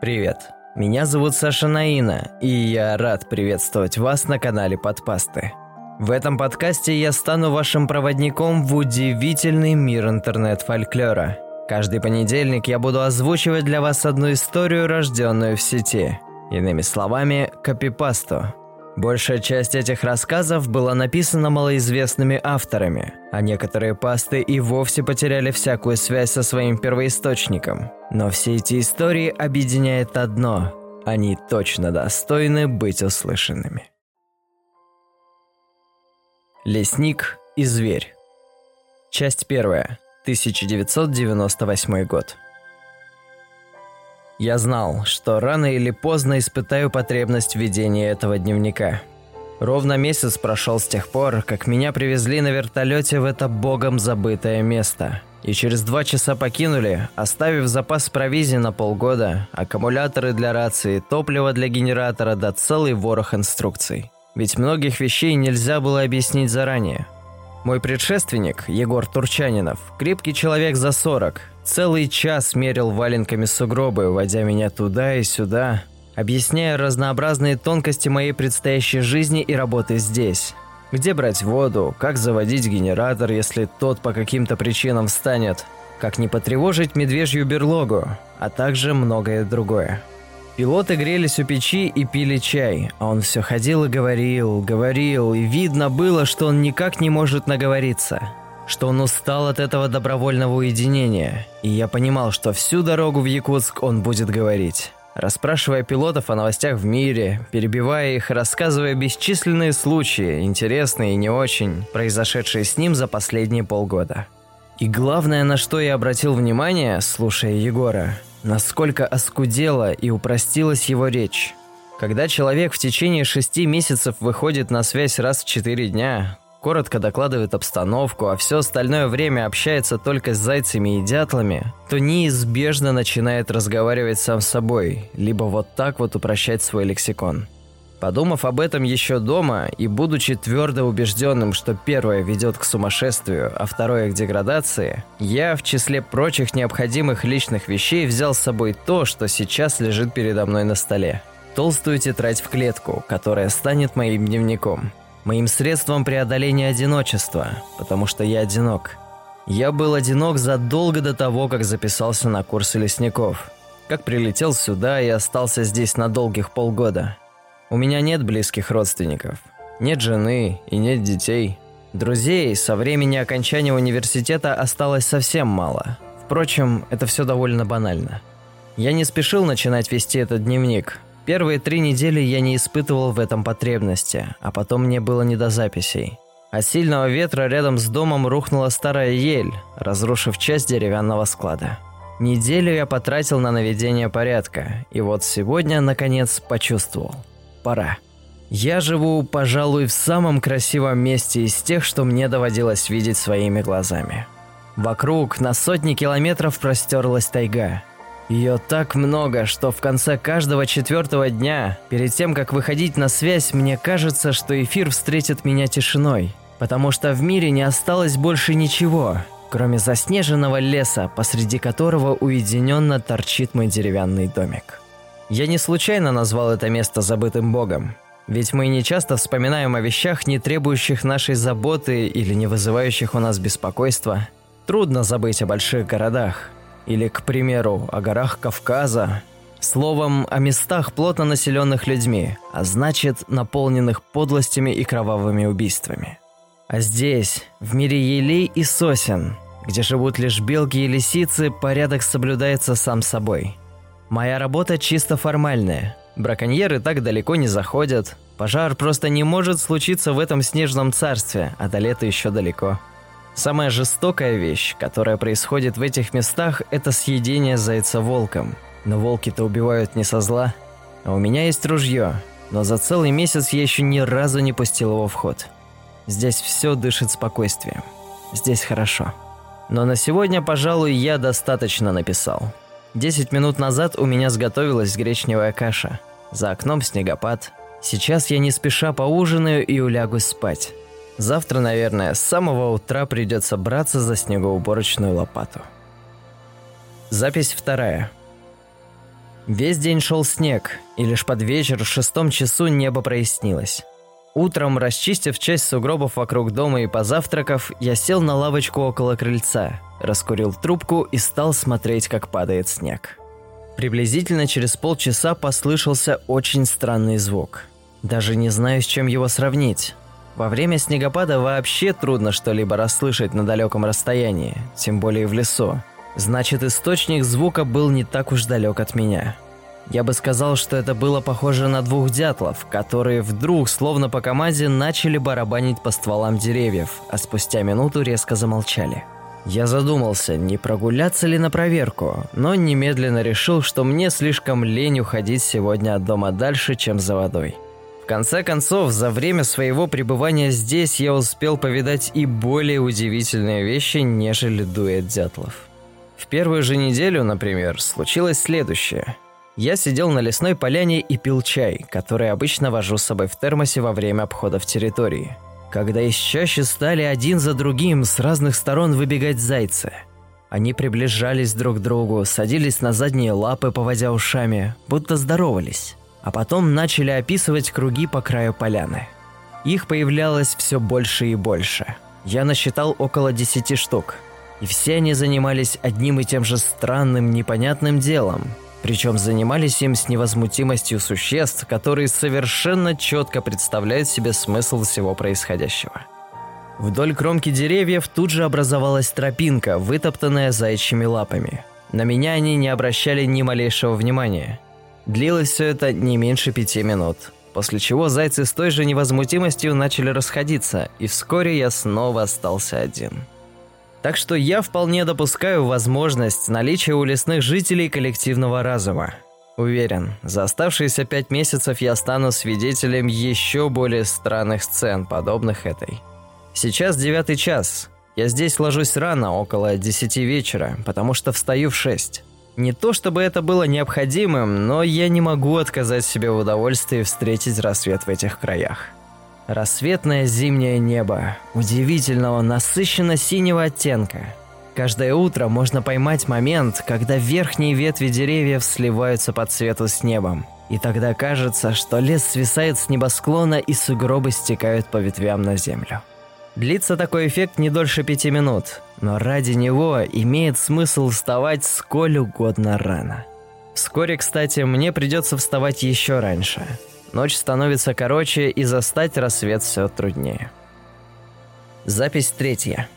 Привет. Меня зовут Саша Наина, и я рад приветствовать вас на канале Подпасты. В этом подкасте я стану вашим проводником в удивительный мир интернет-фольклора. Каждый понедельник я буду озвучивать для вас одну историю, рожденную в сети. Иными словами, копипасту. Большая часть этих рассказов была написана малоизвестными авторами, а некоторые пасты и вовсе потеряли всякую связь со своим первоисточником. Но все эти истории объединяет одно – они точно достойны быть услышанными. Лесник и зверь. Часть первая. 1998 год. Я знал, что рано или поздно испытаю потребность в ведении этого дневника. Ровно месяц прошел с тех пор, как меня привезли на вертолете в это богом забытое место. И через два часа покинули, оставив запас провизии на полгода, аккумуляторы для рации, топливо для генератора да целый ворох инструкций. Ведь многих вещей нельзя было объяснить заранее – мой предшественник, Егор Турчанинов, крепкий человек за 40, целый час мерил валенками сугробы, водя меня туда и сюда, объясняя разнообразные тонкости моей предстоящей жизни и работы здесь. Где брать воду, как заводить генератор, если тот по каким-то причинам встанет, как не потревожить медвежью берлогу, а также многое другое. Пилоты грелись у печи и пили чай, а он все ходил и говорил, говорил, и видно было, что он никак не может наговориться, что он устал от этого добровольного уединения, и я понимал, что всю дорогу в Якутск он будет говорить, расспрашивая пилотов о новостях в мире, перебивая их, рассказывая бесчисленные случаи, интересные и не очень, произошедшие с ним за последние полгода. И главное, на что я обратил внимание, слушая Егора – насколько оскудела и упростилась его речь. Когда человек в течение шести месяцев выходит на связь раз в четыре дня, коротко докладывает обстановку, а все остальное время общается только с зайцами и дятлами, то неизбежно начинает разговаривать сам с собой, либо вот так вот упрощать свой лексикон. Подумав об этом еще дома и будучи твердо убежденным, что первое ведет к сумасшествию, а второе к деградации, я в числе прочих необходимых личных вещей взял с собой то, что сейчас лежит передо мной на столе. Толстую тетрадь в клетку, которая станет моим дневником. Моим средством преодоления одиночества, потому что я одинок. Я был одинок задолго до того, как записался на курсы лесников. Как прилетел сюда и остался здесь на долгих полгода – у меня нет близких родственников, нет жены и нет детей. Друзей со времени окончания университета осталось совсем мало. Впрочем, это все довольно банально. Я не спешил начинать вести этот дневник. Первые три недели я не испытывал в этом потребности, а потом мне было не до записей. От сильного ветра рядом с домом рухнула старая ель, разрушив часть деревянного склада. Неделю я потратил на наведение порядка, и вот сегодня, наконец, почувствовал – пора. Я живу, пожалуй, в самом красивом месте из тех, что мне доводилось видеть своими глазами. Вокруг на сотни километров простерлась тайга. Ее так много, что в конце каждого четвертого дня, перед тем, как выходить на связь, мне кажется, что эфир встретит меня тишиной, потому что в мире не осталось больше ничего, кроме заснеженного леса, посреди которого уединенно торчит мой деревянный домик. Я не случайно назвал это место забытым богом. Ведь мы не часто вспоминаем о вещах, не требующих нашей заботы или не вызывающих у нас беспокойства. Трудно забыть о больших городах. Или, к примеру, о горах Кавказа. Словом, о местах, плотно населенных людьми, а значит, наполненных подлостями и кровавыми убийствами. А здесь, в мире елей и сосен, где живут лишь белки и лисицы, порядок соблюдается сам собой – Моя работа чисто формальная. Браконьеры так далеко не заходят. Пожар просто не может случиться в этом снежном царстве, а до лета еще далеко. Самая жестокая вещь, которая происходит в этих местах, это съедение зайца волком. Но волки-то убивают не со зла. А у меня есть ружье, но за целый месяц я еще ни разу не пустил его в ход. Здесь все дышит спокойствием. Здесь хорошо. Но на сегодня, пожалуй, я достаточно написал. Десять минут назад у меня сготовилась гречневая каша. За окном снегопад. Сейчас я не спеша поужинаю и улягусь спать. Завтра, наверное, с самого утра придется браться за снегоуборочную лопату. Запись вторая. Весь день шел снег, и лишь под вечер в шестом часу небо прояснилось. Утром, расчистив часть сугробов вокруг дома и позавтракав, я сел на лавочку около крыльца, раскурил трубку и стал смотреть, как падает снег. Приблизительно через полчаса послышался очень странный звук. Даже не знаю, с чем его сравнить. Во время снегопада вообще трудно что-либо расслышать на далеком расстоянии, тем более в лесу. Значит, источник звука был не так уж далек от меня. Я бы сказал, что это было похоже на двух дятлов, которые вдруг, словно по команде, начали барабанить по стволам деревьев, а спустя минуту резко замолчали. Я задумался, не прогуляться ли на проверку, но немедленно решил, что мне слишком лень уходить сегодня от дома дальше, чем за водой. В конце концов, за время своего пребывания здесь я успел повидать и более удивительные вещи, нежели дуэт дятлов. В первую же неделю, например, случилось следующее – я сидел на лесной поляне и пил чай, который обычно вожу с собой в термосе во время обходов территории. Когда из чаще стали один за другим с разных сторон выбегать зайцы. Они приближались друг к другу, садились на задние лапы, поводя ушами, будто здоровались. А потом начали описывать круги по краю поляны. Их появлялось все больше и больше. Я насчитал около десяти штук. И все они занимались одним и тем же странным, непонятным делом – причем занимались им с невозмутимостью существ, которые совершенно четко представляют себе смысл всего происходящего. Вдоль кромки деревьев тут же образовалась тропинка, вытоптанная заячьими лапами. На меня они не обращали ни малейшего внимания. Длилось все это не меньше пяти минут, после чего зайцы с той же невозмутимостью начали расходиться, и вскоре я снова остался один. Так что я вполне допускаю возможность наличия у лесных жителей коллективного разума. Уверен, за оставшиеся пять месяцев я стану свидетелем еще более странных сцен, подобных этой. Сейчас девятый час. Я здесь ложусь рано, около десяти вечера, потому что встаю в шесть. Не то чтобы это было необходимым, но я не могу отказать себе в удовольствии встретить рассвет в этих краях. Рассветное зимнее небо, удивительного насыщенно-синего оттенка. Каждое утро можно поймать момент, когда верхние ветви деревьев сливаются по цвету с небом. И тогда кажется, что лес свисает с небосклона и сугробы стекают по ветвям на землю. Длится такой эффект не дольше пяти минут, но ради него имеет смысл вставать сколь угодно рано. Вскоре, кстати, мне придется вставать еще раньше – Ночь становится короче, и застать рассвет все труднее. Запись третья.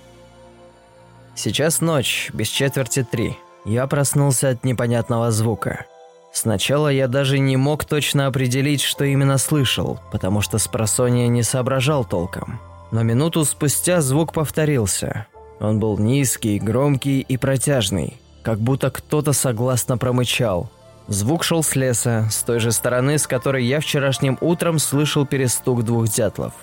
Сейчас ночь, без четверти три. Я проснулся от непонятного звука. Сначала я даже не мог точно определить, что именно слышал, потому что с просонья не соображал толком. Но минуту спустя звук повторился. Он был низкий, громкий и протяжный, как будто кто-то согласно промычал – Звук шел с леса, с той же стороны, с которой я вчерашним утром слышал перестук двух дятлов.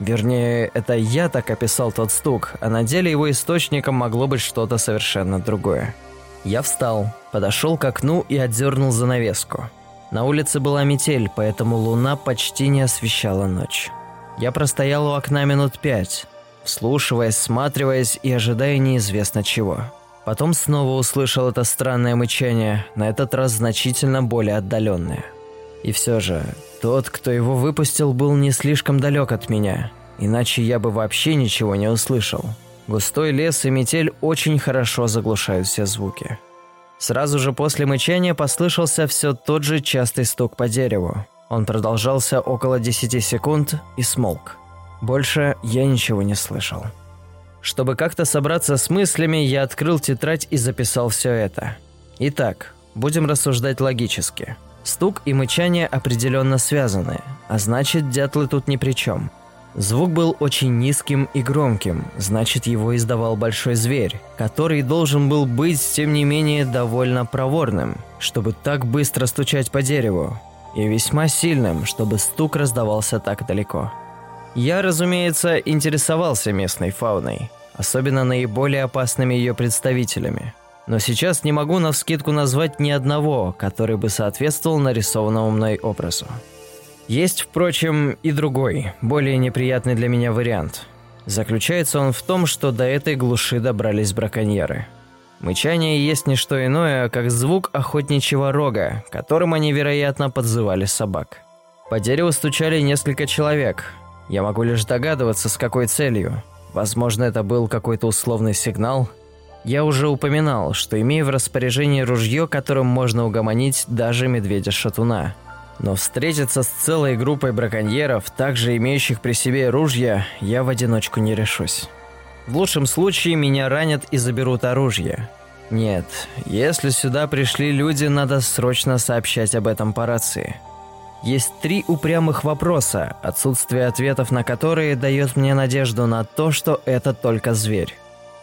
Вернее, это я так описал тот стук, а на деле его источником могло быть что-то совершенно другое. Я встал, подошел к окну и отдернул занавеску. На улице была метель, поэтому луна почти не освещала ночь. Я простоял у окна минут пять, вслушиваясь, сматриваясь и ожидая неизвестно чего. Потом снова услышал это странное мычание, на этот раз значительно более отдаленное. И все же, тот, кто его выпустил, был не слишком далек от меня, иначе я бы вообще ничего не услышал. Густой лес и метель очень хорошо заглушают все звуки. Сразу же после мычания послышался все тот же частый стук по дереву. Он продолжался около 10 секунд и смолк. Больше я ничего не слышал. Чтобы как-то собраться с мыслями, я открыл тетрадь и записал все это. Итак, будем рассуждать логически. Стук и мычание определенно связаны, а значит, дятлы тут ни при чем. Звук был очень низким и громким, значит, его издавал большой зверь, который должен был быть, тем не менее, довольно проворным, чтобы так быстро стучать по дереву, и весьма сильным, чтобы стук раздавался так далеко. Я, разумеется, интересовался местной фауной, особенно наиболее опасными ее представителями. Но сейчас не могу навскидку назвать ни одного, который бы соответствовал нарисованному мной образу. Есть, впрочем, и другой, более неприятный для меня вариант. Заключается он в том, что до этой глуши добрались браконьеры. Мычание есть не что иное, как звук охотничьего рога, которым они, вероятно, подзывали собак. По дереву стучали несколько человек. Я могу лишь догадываться, с какой целью. Возможно, это был какой-то условный сигнал. Я уже упоминал, что имею в распоряжении ружье, которым можно угомонить даже медведя-шатуна. Но встретиться с целой группой браконьеров, также имеющих при себе ружья, я в одиночку не решусь. В лучшем случае меня ранят и заберут оружие. Нет, если сюда пришли люди, надо срочно сообщать об этом по рации. Есть три упрямых вопроса, отсутствие ответов на которые дает мне надежду на то, что это только зверь.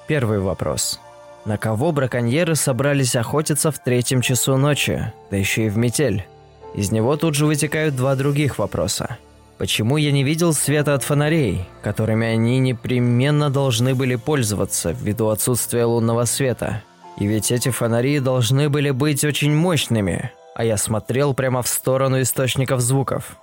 Первый вопрос. На кого браконьеры собрались охотиться в третьем часу ночи, да еще и в метель? Из него тут же вытекают два других вопроса. Почему я не видел света от фонарей, которыми они непременно должны были пользоваться ввиду отсутствия лунного света? И ведь эти фонари должны были быть очень мощными, а я смотрел прямо в сторону источников звуков.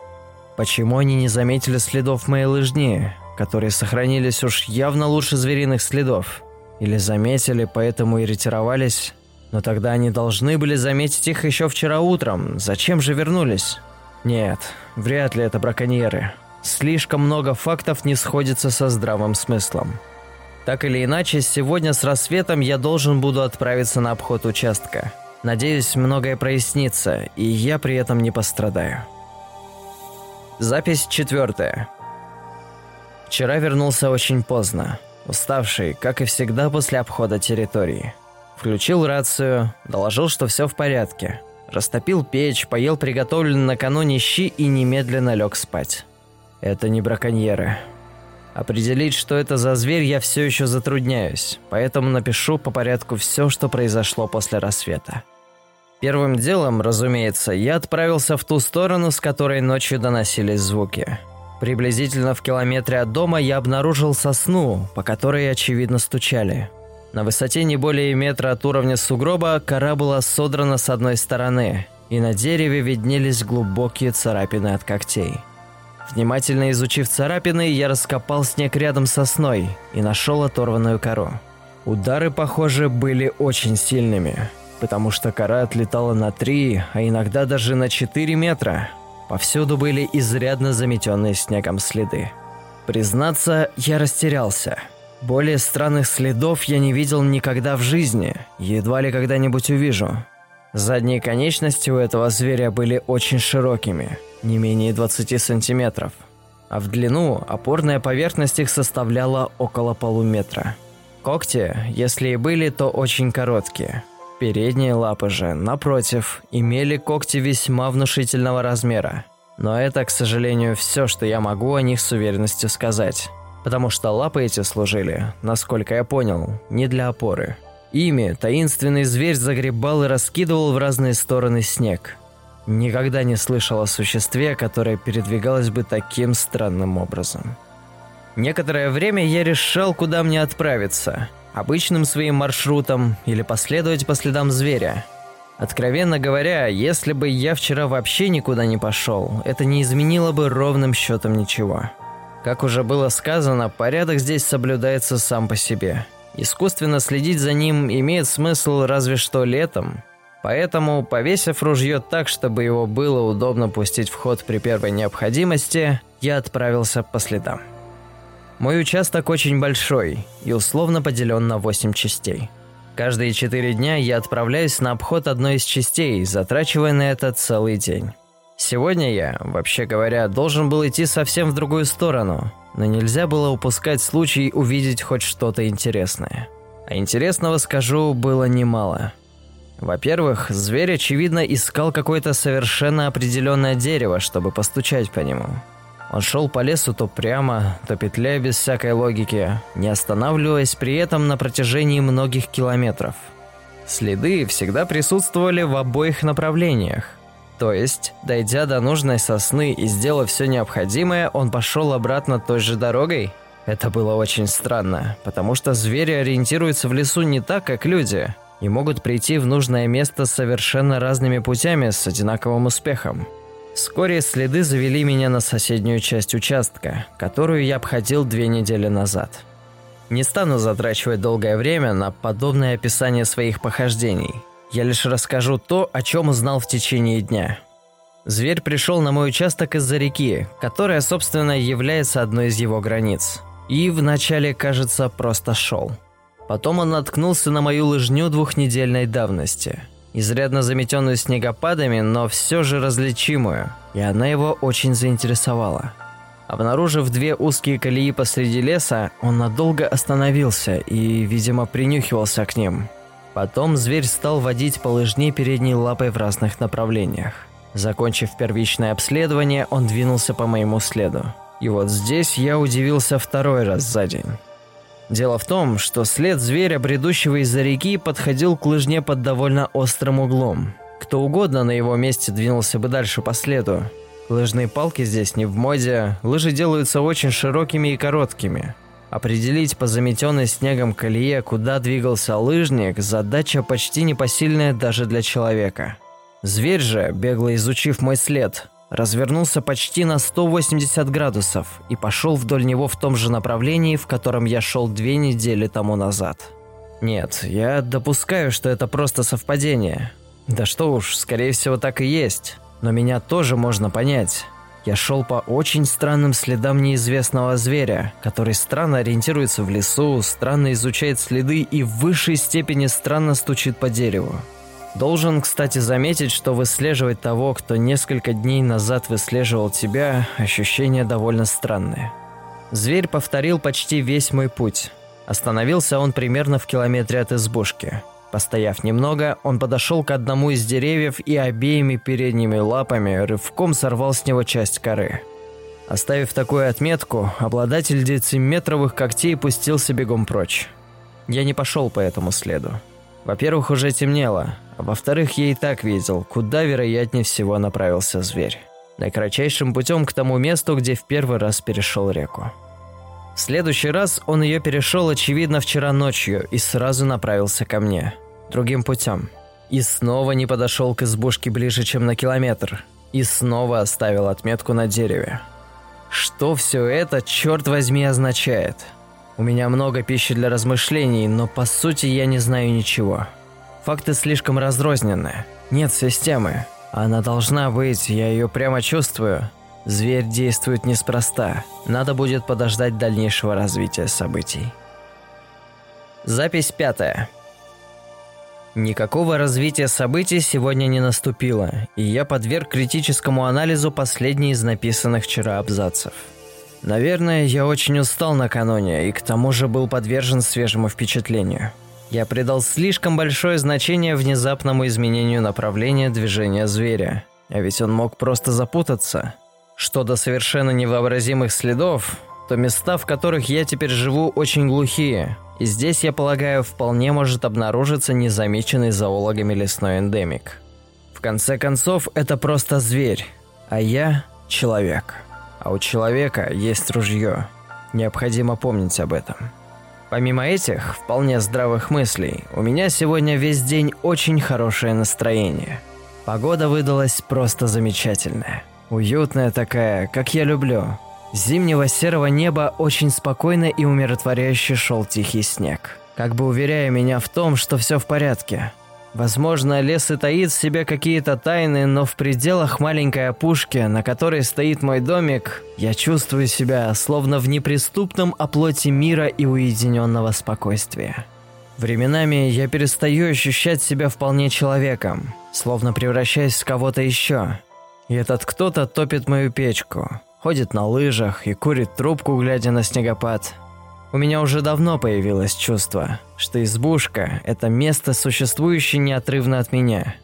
Почему они не заметили следов моей лыжни, которые сохранились уж явно лучше звериных следов? Или заметили, поэтому и ретировались? Но тогда они должны были заметить их еще вчера утром. Зачем же вернулись? Нет, вряд ли это браконьеры. Слишком много фактов не сходится со здравым смыслом. Так или иначе, сегодня с рассветом я должен буду отправиться на обход участка. Надеюсь, многое прояснится, и я при этом не пострадаю. Запись четвертая. Вчера вернулся очень поздно, уставший, как и всегда после обхода территории. Включил рацию, доложил, что все в порядке – Растопил печь, поел приготовленный накануне щи и немедленно лег спать. Это не браконьеры. Определить, что это за зверь, я все еще затрудняюсь, поэтому напишу по порядку все, что произошло после рассвета. Первым делом, разумеется, я отправился в ту сторону, с которой ночью доносились звуки. Приблизительно в километре от дома я обнаружил сосну, по которой, очевидно, стучали. На высоте не более метра от уровня сугроба кора была содрана с одной стороны, и на дереве виднелись глубокие царапины от когтей. Внимательно изучив царапины, я раскопал снег рядом с сосной и нашел оторванную кору. Удары, похоже, были очень сильными, потому что кора отлетала на 3, а иногда даже на 4 метра. Повсюду были изрядно заметенные снегом следы. Признаться, я растерялся – более странных следов я не видел никогда в жизни, едва ли когда-нибудь увижу. Задние конечности у этого зверя были очень широкими, не менее 20 сантиметров, а в длину опорная поверхность их составляла около полуметра. Когти, если и были, то очень короткие. Передние лапы же, напротив, имели когти весьма внушительного размера. Но это, к сожалению, все, что я могу о них с уверенностью сказать потому что лапы эти служили, насколько я понял, не для опоры. Ими таинственный зверь загребал и раскидывал в разные стороны снег. Никогда не слышал о существе, которое передвигалось бы таким странным образом. Некоторое время я решал, куда мне отправиться. Обычным своим маршрутом или последовать по следам зверя. Откровенно говоря, если бы я вчера вообще никуда не пошел, это не изменило бы ровным счетом ничего. Как уже было сказано, порядок здесь соблюдается сам по себе. Искусственно следить за ним имеет смысл разве что летом. Поэтому, повесив ружье так, чтобы его было удобно пустить в ход при первой необходимости, я отправился по следам. Мой участок очень большой и условно поделен на 8 частей. Каждые 4 дня я отправляюсь на обход одной из частей, затрачивая на это целый день. Сегодня я, вообще говоря, должен был идти совсем в другую сторону, но нельзя было упускать случай увидеть хоть что-то интересное. А интересного, скажу, было немало. Во-первых, зверь, очевидно, искал какое-то совершенно определенное дерево, чтобы постучать по нему. Он шел по лесу то прямо, то петляя без всякой логики, не останавливаясь при этом на протяжении многих километров. Следы всегда присутствовали в обоих направлениях. То есть, дойдя до нужной сосны и сделав все необходимое, он пошел обратно той же дорогой? Это было очень странно, потому что звери ориентируются в лесу не так, как люди, и могут прийти в нужное место совершенно разными путями с одинаковым успехом. Вскоре следы завели меня на соседнюю часть участка, которую я обходил две недели назад. Не стану затрачивать долгое время на подобное описание своих похождений. Я лишь расскажу то, о чем узнал в течение дня. Зверь пришел на мой участок из-за реки, которая, собственно, является одной из его границ. И вначале, кажется, просто шел. Потом он наткнулся на мою лыжню двухнедельной давности. Изрядно заметенную снегопадами, но все же различимую. И она его очень заинтересовала. Обнаружив две узкие колеи посреди леса, он надолго остановился и, видимо, принюхивался к ним. Потом зверь стал водить по лыжне передней лапой в разных направлениях. Закончив первичное обследование, он двинулся по моему следу. И вот здесь я удивился второй раз за день. Дело в том, что след зверя, бредущего из-за реки, подходил к лыжне под довольно острым углом. Кто угодно на его месте двинулся бы дальше по следу. Лыжные палки здесь не в моде, лыжи делаются очень широкими и короткими. Определить по заметенной снегом колее, куда двигался лыжник, задача почти непосильная даже для человека – Зверь же, бегло изучив мой след, развернулся почти на 180 градусов и пошел вдоль него в том же направлении, в котором я шел две недели тому назад. Нет, я допускаю, что это просто совпадение. Да что уж, скорее всего так и есть. Но меня тоже можно понять. Я шел по очень странным следам неизвестного зверя, который странно ориентируется в лесу, странно изучает следы и в высшей степени странно стучит по дереву. Должен, кстати, заметить, что выслеживать того, кто несколько дней назад выслеживал тебя, ощущение довольно странное. Зверь повторил почти весь мой путь. Остановился он примерно в километре от избушки. Постояв немного, он подошел к одному из деревьев и обеими передними лапами рывком сорвал с него часть коры. Оставив такую отметку, обладатель дециметровых когтей пустился бегом прочь. Я не пошел по этому следу. Во-первых, уже темнело, а во-вторых, я и так видел, куда вероятнее всего направился зверь. Наикратчайшим путем к тому месту, где в первый раз перешел реку. В следующий раз он ее перешел, очевидно, вчера ночью и сразу направился ко мне. Другим путем. И снова не подошел к избушке ближе, чем на километр. И снова оставил отметку на дереве. Что все это, черт возьми, означает? У меня много пищи для размышлений, но по сути я не знаю ничего. Факты слишком разрознены. Нет системы. Она должна быть, я ее прямо чувствую. Зверь действует неспроста. Надо будет подождать дальнейшего развития событий. Запись пятая. Никакого развития событий сегодня не наступило, и я подверг критическому анализу последний из написанных вчера абзацев. Наверное, я очень устал накануне и к тому же был подвержен свежему впечатлению. Я придал слишком большое значение внезапному изменению направления движения зверя. А ведь он мог просто запутаться. Что до совершенно невообразимых следов, то места, в которых я теперь живу, очень глухие. И здесь, я полагаю, вполне может обнаружиться незамеченный зоологами лесной эндемик. В конце концов, это просто зверь, а я – человек. А у человека есть ружье. Необходимо помнить об этом. Помимо этих вполне здравых мыслей, у меня сегодня весь день очень хорошее настроение. Погода выдалась просто замечательная. Уютная такая, как я люблю. Зимнего серого неба очень спокойно и умиротворяюще шел тихий снег, как бы уверяя меня в том, что все в порядке. Возможно, лес и таит в себе какие-то тайны, но в пределах маленькой опушки, на которой стоит мой домик, я чувствую себя словно в неприступном оплоте мира и уединенного спокойствия. Временами я перестаю ощущать себя вполне человеком, словно превращаясь в кого-то еще. И этот кто-то топит мою печку, ходит на лыжах и курит трубку, глядя на снегопад – у меня уже давно появилось чувство, что избушка – это место, существующее неотрывно от меня.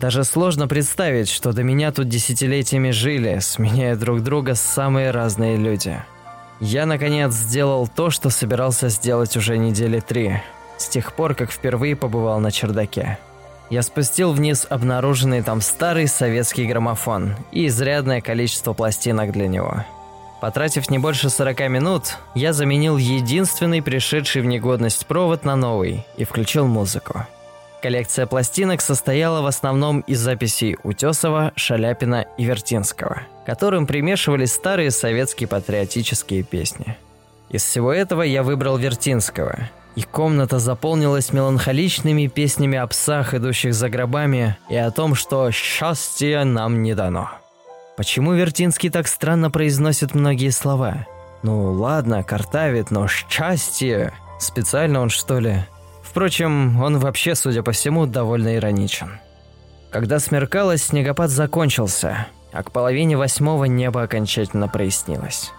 Даже сложно представить, что до меня тут десятилетиями жили, сменяя друг друга самые разные люди. Я, наконец, сделал то, что собирался сделать уже недели три, с тех пор, как впервые побывал на чердаке. Я спустил вниз обнаруженный там старый советский граммофон и изрядное количество пластинок для него – Потратив не больше 40 минут, я заменил единственный пришедший в негодность провод на новый и включил музыку. Коллекция пластинок состояла в основном из записей Утесова, Шаляпина и Вертинского, которым примешивались старые советские патриотические песни. Из всего этого я выбрал Вертинского, и комната заполнилась меланхоличными песнями о псах, идущих за гробами, и о том, что «счастье нам не дано». Почему Вертинский так странно произносит многие слова? Ну ладно, картавит, но «счастье» специально он что ли? Впрочем, он вообще, судя по всему, довольно ироничен. Когда смеркалось, снегопад закончился, а к половине восьмого небо окончательно прояснилось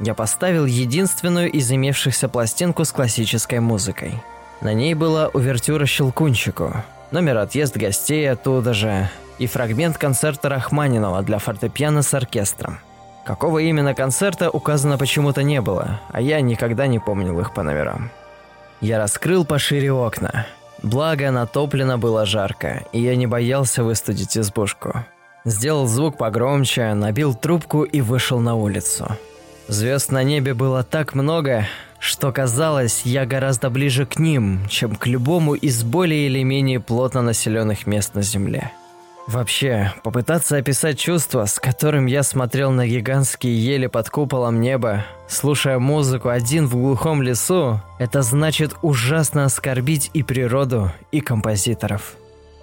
я поставил единственную из имевшихся пластинку с классической музыкой. На ней была увертюра «Щелкунчику», номер «Отъезд гостей» оттуда же и фрагмент концерта Рахманинова для фортепиано с оркестром. Какого именно концерта указано почему-то не было, а я никогда не помнил их по номерам. Я раскрыл пошире окна. Благо, натоплено было жарко, и я не боялся выстудить избушку. Сделал звук погромче, набил трубку и вышел на улицу. Звезд на небе было так много, что казалось, я гораздо ближе к ним, чем к любому из более или менее плотно населенных мест на Земле. Вообще, попытаться описать чувство, с которым я смотрел на гигантские ели под куполом неба, слушая музыку один в глухом лесу, это значит ужасно оскорбить и природу, и композиторов.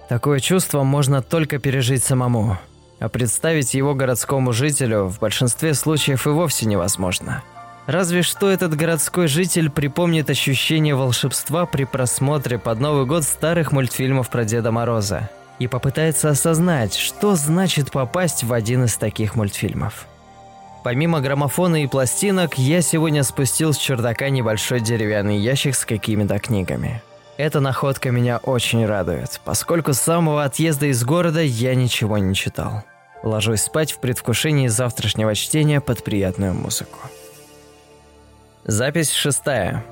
Такое чувство можно только пережить самому – а представить его городскому жителю в большинстве случаев и вовсе невозможно. Разве что этот городской житель припомнит ощущение волшебства при просмотре под Новый год старых мультфильмов про Деда Мороза и попытается осознать, что значит попасть в один из таких мультфильмов. Помимо граммофона и пластинок, я сегодня спустил с чердака небольшой деревянный ящик с какими-то книгами. Эта находка меня очень радует, поскольку с самого отъезда из города я ничего не читал. Ложусь спать в предвкушении завтрашнего чтения под приятную музыку. Запись шестая.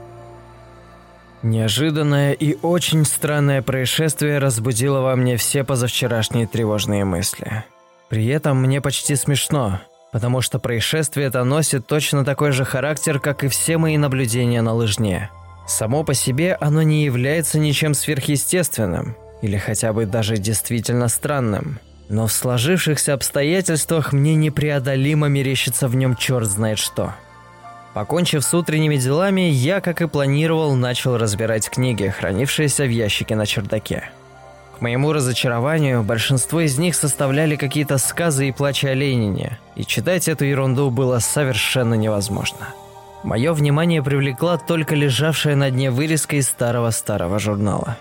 Неожиданное и очень странное происшествие разбудило во мне все позавчерашние тревожные мысли. При этом мне почти смешно, потому что происшествие это носит точно такой же характер, как и все мои наблюдения на лыжне – Само по себе оно не является ничем сверхъестественным, или хотя бы даже действительно странным. Но в сложившихся обстоятельствах мне непреодолимо мерещится в нем черт знает что. Покончив с утренними делами, я, как и планировал, начал разбирать книги, хранившиеся в ящике на чердаке. К моему разочарованию, большинство из них составляли какие-то сказы и плачи о Ленине, и читать эту ерунду было совершенно невозможно. Мое внимание привлекла только лежавшая на дне вырезка из старого-старого журнала.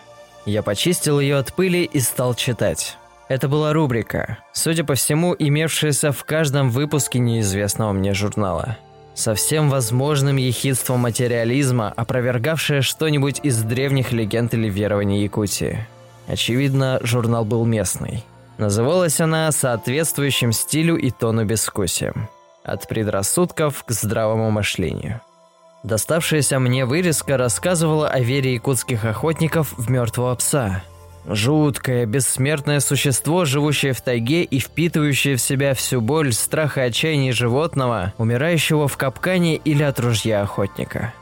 Я почистил ее от пыли и стал читать. Это была рубрика, судя по всему, имевшаяся в каждом выпуске неизвестного мне журнала. Со всем возможным ехидством материализма, опровергавшая что-нибудь из древних легенд или верований Якутии. Очевидно, журнал был местный. Называлась она соответствующим стилю и тону бескусием. От предрассудков к здравому мышлению. Доставшаяся мне вырезка рассказывала о вере якутских охотников в мертвого пса. Жуткое, бессмертное существо, живущее в тайге и впитывающее в себя всю боль, страх и отчаяние животного, умирающего в капкане или от ружья охотника.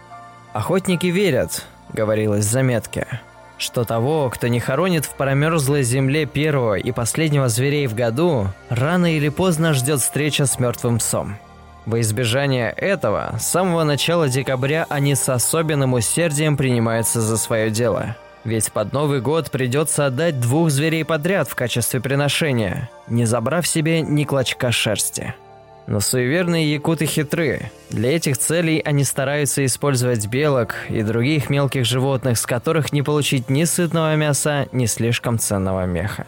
«Охотники верят», — говорилось в заметке, что того, кто не хоронит в промерзлой земле первого и последнего зверей в году, рано или поздно ждет встреча с мертвым псом. Во избежание этого, с самого начала декабря они с особенным усердием принимаются за свое дело. Ведь под Новый год придется отдать двух зверей подряд в качестве приношения, не забрав себе ни клочка шерсти. Но суеверные якуты хитры. Для этих целей они стараются использовать белок и других мелких животных, с которых не получить ни сытного мяса, ни слишком ценного меха.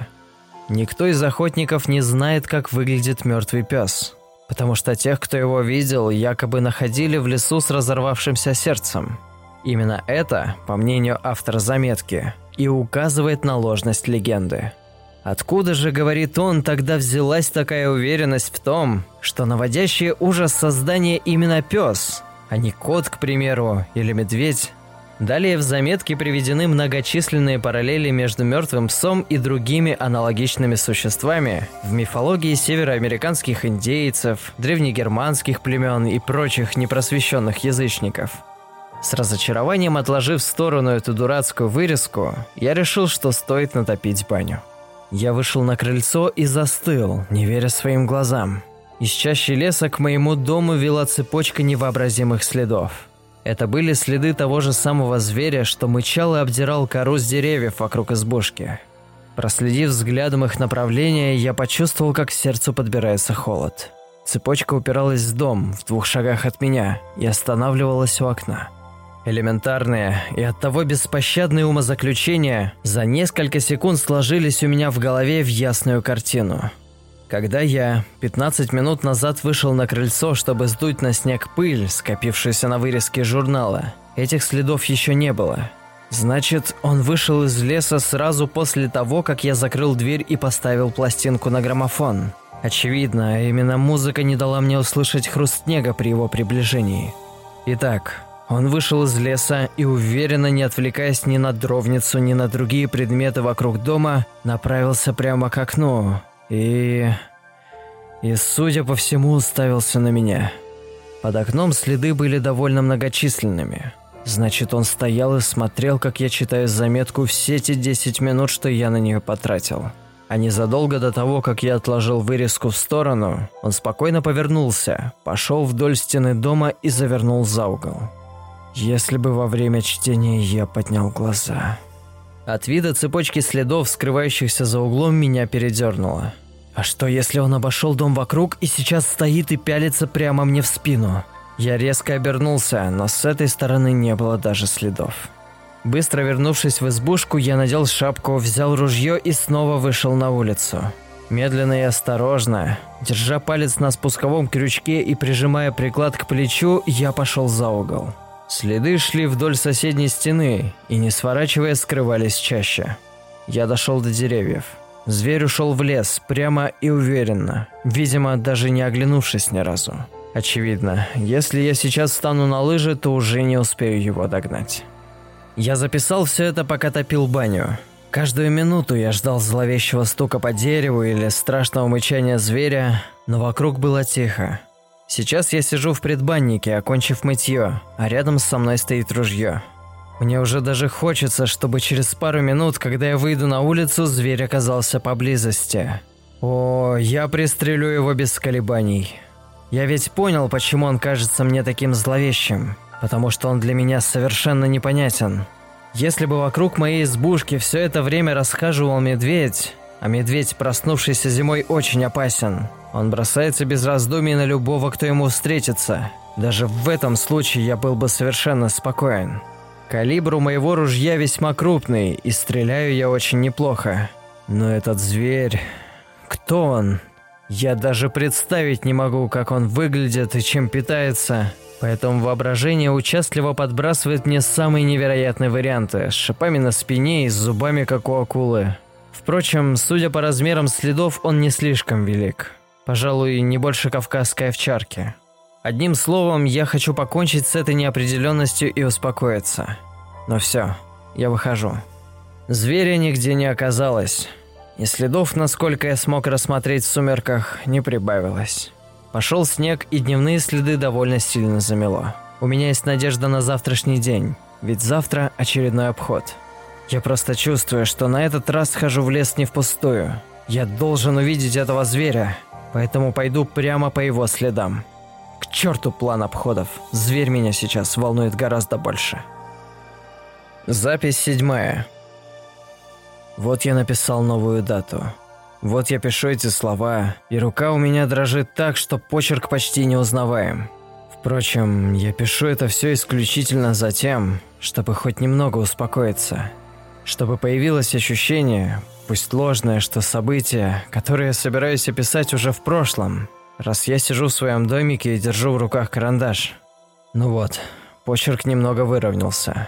Никто из охотников не знает, как выглядит мертвый пес, потому что тех, кто его видел, якобы находили в лесу с разорвавшимся сердцем. Именно это, по мнению автора заметки, и указывает на ложность легенды – Откуда же, говорит он, тогда взялась такая уверенность в том, что наводящее ужас создание именно пес, а не кот, к примеру, или медведь? Далее в заметке приведены многочисленные параллели между мертвым псом и другими аналогичными существами в мифологии североамериканских индейцев, древнегерманских племен и прочих непросвещенных язычников. С разочарованием отложив в сторону эту дурацкую вырезку, я решил, что стоит натопить баню. Я вышел на крыльцо и застыл, не веря своим глазам. Из чащи леса к моему дому вела цепочка невообразимых следов. Это были следы того же самого зверя, что мычал и обдирал кору с деревьев вокруг избушки. Проследив взглядом их направление, я почувствовал, как к сердцу подбирается холод. Цепочка упиралась в дом, в двух шагах от меня, и останавливалась у окна. Элементарные и оттого беспощадные умозаключения за несколько секунд сложились у меня в голове в ясную картину. Когда я 15 минут назад вышел на крыльцо, чтобы сдуть на снег пыль, скопившуюся на вырезке журнала, этих следов еще не было. Значит, он вышел из леса сразу после того, как я закрыл дверь и поставил пластинку на граммофон. Очевидно, именно музыка не дала мне услышать хруст снега при его приближении. Итак, он вышел из леса и, уверенно не отвлекаясь ни на дровницу, ни на другие предметы вокруг дома, направился прямо к окну. И... И, судя по всему, уставился на меня. Под окном следы были довольно многочисленными. Значит, он стоял и смотрел, как я читаю заметку все те 10 минут, что я на нее потратил. А незадолго до того, как я отложил вырезку в сторону, он спокойно повернулся, пошел вдоль стены дома и завернул за угол. Если бы во время чтения я поднял глаза... От вида цепочки следов, скрывающихся за углом, меня передернуло. А что, если он обошел дом вокруг и сейчас стоит и пялится прямо мне в спину? Я резко обернулся, но с этой стороны не было даже следов. Быстро вернувшись в избушку, я надел шапку, взял ружье и снова вышел на улицу. Медленно и осторожно, держа палец на спусковом крючке и прижимая приклад к плечу, я пошел за угол. Следы шли вдоль соседней стены и, не сворачивая, скрывались чаще. Я дошел до деревьев. Зверь ушел в лес, прямо и уверенно, видимо, даже не оглянувшись ни разу. Очевидно, если я сейчас встану на лыжи, то уже не успею его догнать. Я записал все это, пока топил баню. Каждую минуту я ждал зловещего стука по дереву или страшного мычания зверя, но вокруг было тихо. Сейчас я сижу в предбаннике, окончив мытье, а рядом со мной стоит ружье. Мне уже даже хочется, чтобы через пару минут, когда я выйду на улицу, зверь оказался поблизости. О, я пристрелю его без колебаний. Я ведь понял, почему он кажется мне таким зловещим. Потому что он для меня совершенно непонятен. Если бы вокруг моей избушки все это время расхаживал медведь, а медведь, проснувшийся зимой, очень опасен. Он бросается без раздумий на любого, кто ему встретится. Даже в этом случае я был бы совершенно спокоен. Калибр у моего ружья весьма крупный, и стреляю я очень неплохо. Но этот зверь... Кто он? Я даже представить не могу, как он выглядит и чем питается. Поэтому воображение участливо подбрасывает мне самые невероятные варианты, с шипами на спине и с зубами, как у акулы. Впрочем, судя по размерам следов, он не слишком велик. Пожалуй, не больше кавказской овчарки. Одним словом, я хочу покончить с этой неопределенностью и успокоиться. Но все, я выхожу. Зверя нигде не оказалось. И следов, насколько я смог рассмотреть в сумерках, не прибавилось. Пошел снег, и дневные следы довольно сильно замело. У меня есть надежда на завтрашний день, ведь завтра очередной обход – я просто чувствую, что на этот раз хожу в лес не впустую. Я должен увидеть этого зверя, поэтому пойду прямо по его следам. К черту план обходов. Зверь меня сейчас волнует гораздо больше. Запись седьмая. Вот я написал новую дату. Вот я пишу эти слова, и рука у меня дрожит так, что почерк почти не узнаваем. Впрочем, я пишу это все исключительно за тем, чтобы хоть немного успокоиться чтобы появилось ощущение, пусть ложное, что события, которые я собираюсь описать уже в прошлом, раз я сижу в своем домике и держу в руках карандаш. Ну вот, почерк немного выровнялся.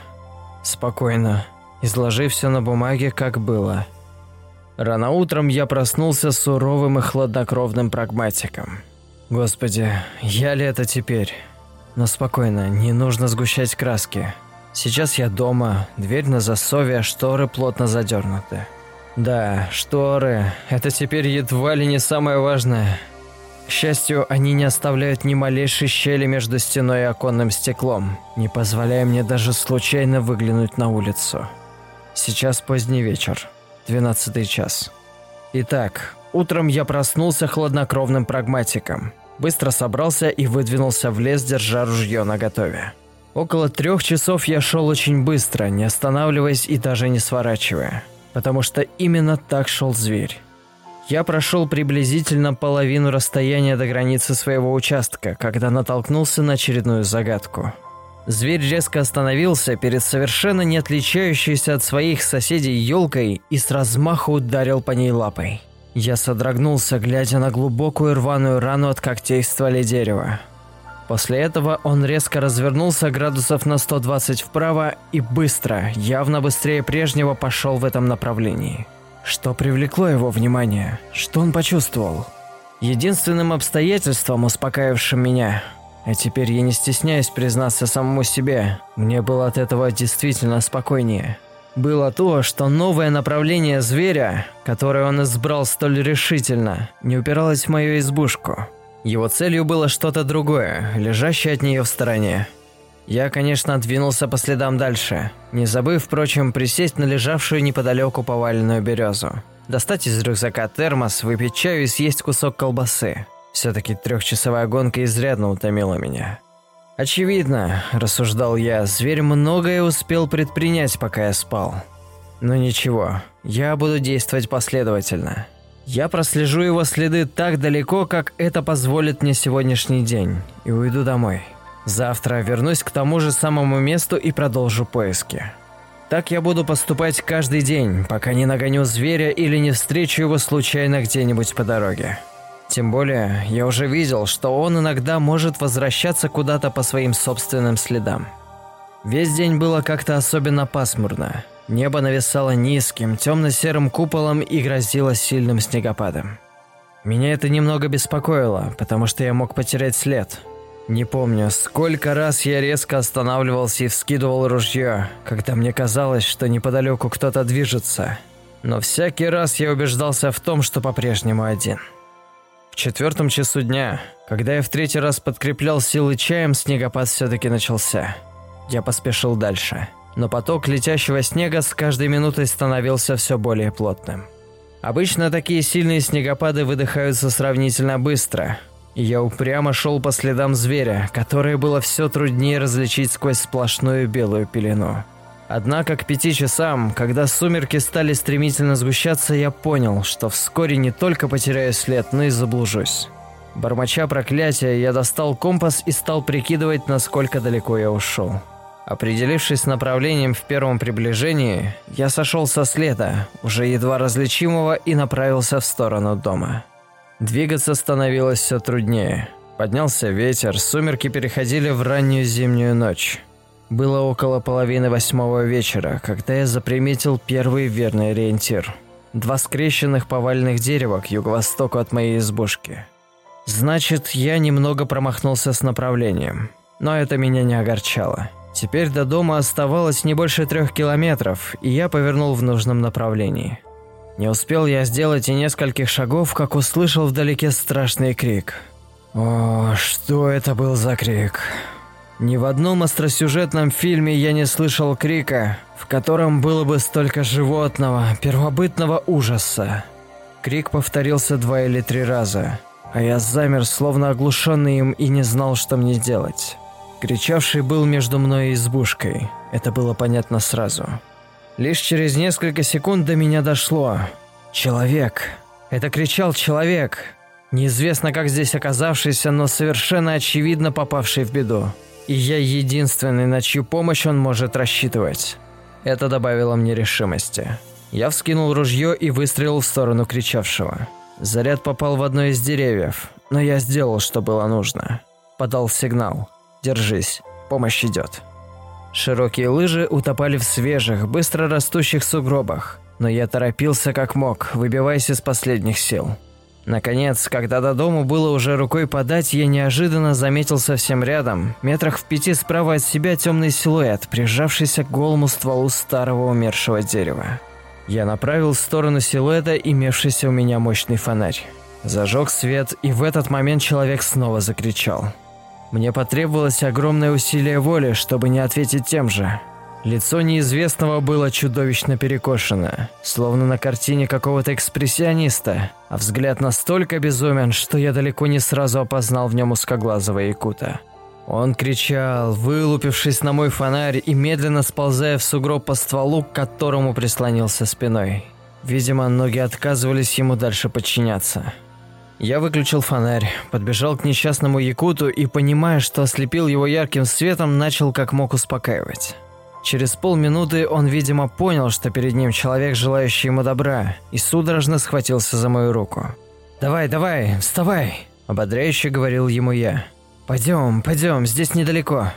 Спокойно, изложи все на бумаге, как было. Рано утром я проснулся суровым и хладнокровным прагматиком. Господи, я ли это теперь? Но спокойно, не нужно сгущать краски. Сейчас я дома, дверь на засове, а шторы плотно задернуты. Да, шторы – это теперь едва ли не самое важное. К счастью, они не оставляют ни малейшей щели между стеной и оконным стеклом, не позволяя мне даже случайно выглянуть на улицу. Сейчас поздний вечер, 12 час. Итак, утром я проснулся хладнокровным прагматиком. Быстро собрался и выдвинулся в лес, держа ружье наготове. Около трех часов я шел очень быстро, не останавливаясь и даже не сворачивая, потому что именно так шел зверь. Я прошел приблизительно половину расстояния до границы своего участка, когда натолкнулся на очередную загадку. Зверь резко остановился перед совершенно не отличающейся от своих соседей елкой и с размаху ударил по ней лапой. Я содрогнулся, глядя на глубокую рваную рану от когтей в стволе дерева. После этого он резко развернулся градусов на 120 вправо и быстро, явно быстрее прежнего, пошел в этом направлении. Что привлекло его внимание? Что он почувствовал? Единственным обстоятельством, успокаивавшим меня, а теперь я не стесняюсь признаться самому себе, мне было от этого действительно спокойнее, было то, что новое направление зверя, которое он избрал столь решительно, не упиралось в мою избушку – его целью было что-то другое, лежащее от нее в стороне. Я, конечно, двинулся по следам дальше, не забыв, впрочем, присесть на лежавшую неподалеку поваленную березу. Достать из рюкзака термос, выпить чаю и съесть кусок колбасы. Все-таки трехчасовая гонка изрядно утомила меня. «Очевидно», – рассуждал я, – «зверь многое успел предпринять, пока я спал. Но ничего, я буду действовать последовательно. Я прослежу его следы так далеко, как это позволит мне сегодняшний день, и уйду домой. Завтра вернусь к тому же самому месту и продолжу поиски. Так я буду поступать каждый день, пока не нагоню зверя или не встречу его случайно где-нибудь по дороге. Тем более, я уже видел, что он иногда может возвращаться куда-то по своим собственным следам. Весь день было как-то особенно пасмурно. Небо нависало низким, темно-серым куполом и грозило сильным снегопадом. Меня это немного беспокоило, потому что я мог потерять след. Не помню, сколько раз я резко останавливался и вскидывал ружье, когда мне казалось, что неподалеку кто-то движется. Но всякий раз я убеждался в том, что по-прежнему один. В четвертом часу дня, когда я в третий раз подкреплял силы чаем, снегопад все-таки начался. Я поспешил дальше но поток летящего снега с каждой минутой становился все более плотным. Обычно такие сильные снегопады выдыхаются сравнительно быстро, и я упрямо шел по следам зверя, которое было все труднее различить сквозь сплошную белую пелену. Однако к пяти часам, когда сумерки стали стремительно сгущаться, я понял, что вскоре не только потеряю след, но и заблужусь. Бормоча проклятия, я достал компас и стал прикидывать, насколько далеко я ушел. Определившись с направлением в первом приближении, я сошел со следа, уже едва различимого, и направился в сторону дома. Двигаться становилось все труднее. Поднялся ветер, сумерки переходили в раннюю зимнюю ночь. Было около половины восьмого вечера, когда я заприметил первый верный ориентир. Два скрещенных поваленных дерева к юго-востоку от моей избушки. Значит, я немного промахнулся с направлением. Но это меня не огорчало. Теперь до дома оставалось не больше трех километров, и я повернул в нужном направлении. Не успел я сделать и нескольких шагов, как услышал вдалеке страшный крик. О, что это был за крик? Ни в одном остросюжетном фильме я не слышал крика, в котором было бы столько животного, первобытного ужаса. Крик повторился два или три раза, а я замер, словно оглушенный им, и не знал, что мне делать. Кричавший был между мной и избушкой. Это было понятно сразу. Лишь через несколько секунд до меня дошло. Человек. Это кричал человек. Неизвестно, как здесь оказавшийся, но совершенно очевидно попавший в беду. И я единственный, на чью помощь он может рассчитывать. Это добавило мне решимости. Я вскинул ружье и выстрелил в сторону кричавшего. Заряд попал в одно из деревьев, но я сделал, что было нужно. Подал сигнал. Держись, помощь идет. Широкие лыжи утопали в свежих, быстро растущих сугробах, но я торопился как мог, выбиваясь из последних сил. Наконец, когда до дому было уже рукой подать, я неожиданно заметил совсем рядом, метрах в пяти справа от себя темный силуэт, прижавшийся к голому стволу старого умершего дерева. Я направил в сторону силуэта имевшийся у меня мощный фонарь. Зажег свет, и в этот момент человек снова закричал – мне потребовалось огромное усилие воли, чтобы не ответить тем же. Лицо неизвестного было чудовищно перекошено, словно на картине какого-то экспрессиониста, а взгляд настолько безумен, что я далеко не сразу опознал в нем узкоглазого якута. Он кричал, вылупившись на мой фонарь и медленно сползая в сугроб по стволу, к которому прислонился спиной. Видимо, ноги отказывались ему дальше подчиняться. Я выключил фонарь, подбежал к несчастному якуту и, понимая, что ослепил его ярким светом, начал как мог успокаивать. Через полминуты он, видимо, понял, что перед ним человек, желающий ему добра, и судорожно схватился за мою руку. «Давай, давай, вставай!» – ободряюще говорил ему я. «Пойдем, пойдем, здесь недалеко».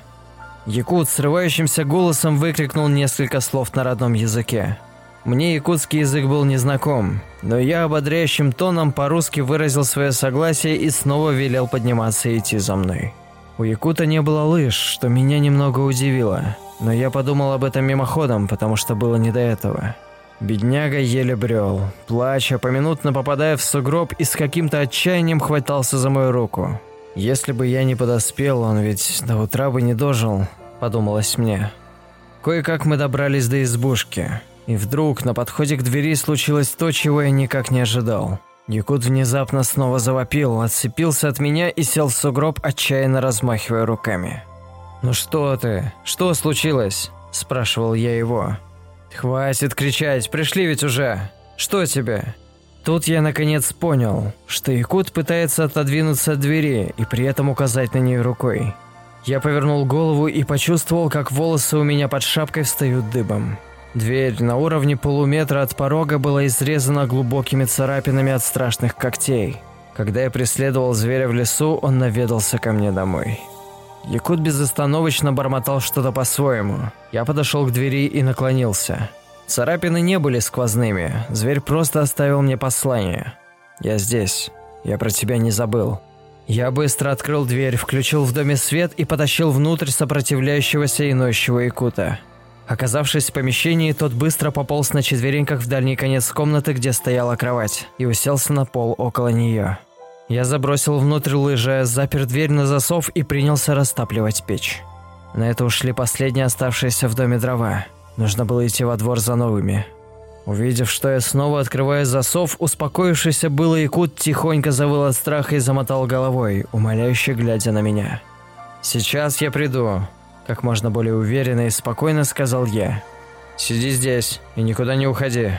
Якут срывающимся голосом выкрикнул несколько слов на родном языке. Мне якутский язык был незнаком, но я ободряющим тоном по-русски выразил свое согласие и снова велел подниматься и идти за мной. У якута не было лыж, что меня немного удивило, но я подумал об этом мимоходом, потому что было не до этого. Бедняга еле брел, плача, поминутно попадая в сугроб и с каким-то отчаянием хватался за мою руку. Если бы я не подоспел, он ведь до утра бы не дожил, подумалось мне. Кое-как мы добрались до избушки. И вдруг на подходе к двери случилось то, чего я никак не ожидал. Якут внезапно снова завопил, отцепился от меня и сел в сугроб, отчаянно размахивая руками. «Ну что ты? Что случилось?» – спрашивал я его. «Хватит кричать, пришли ведь уже! Что тебе?» Тут я наконец понял, что Якут пытается отодвинуться от двери и при этом указать на нее рукой. Я повернул голову и почувствовал, как волосы у меня под шапкой встают дыбом. Дверь на уровне полуметра от порога была изрезана глубокими царапинами от страшных когтей. Когда я преследовал зверя в лесу, он наведался ко мне домой. Якут безостановочно бормотал что-то по-своему. Я подошел к двери и наклонился. Царапины не были сквозными, зверь просто оставил мне послание. «Я здесь. Я про тебя не забыл». Я быстро открыл дверь, включил в доме свет и потащил внутрь сопротивляющегося и ноющего якута. Оказавшись в помещении, тот быстро пополз на четвереньках в дальний конец комнаты, где стояла кровать, и уселся на пол около нее. Я забросил внутрь лыжи, запер дверь на засов и принялся растапливать печь. На это ушли последние оставшиеся в доме дрова. Нужно было идти во двор за новыми. Увидев, что я снова открываю засов, успокоившийся было якут тихонько завыл от страха и замотал головой, умоляюще глядя на меня. «Сейчас я приду», как можно более уверенно и спокойно сказал я. «Сиди здесь и никуда не уходи».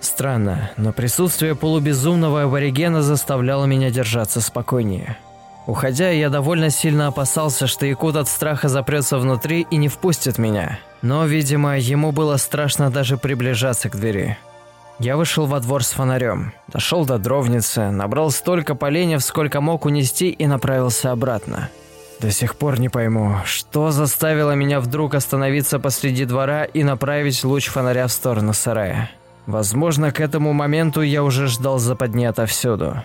Странно, но присутствие полубезумного аборигена заставляло меня держаться спокойнее. Уходя, я довольно сильно опасался, что Якут от страха запрется внутри и не впустит меня. Но, видимо, ему было страшно даже приближаться к двери. Я вышел во двор с фонарем, дошел до дровницы, набрал столько поленьев, сколько мог унести и направился обратно. До сих пор не пойму, что заставило меня вдруг остановиться посреди двора и направить луч фонаря в сторону сарая. Возможно, к этому моменту я уже ждал западни отовсюду.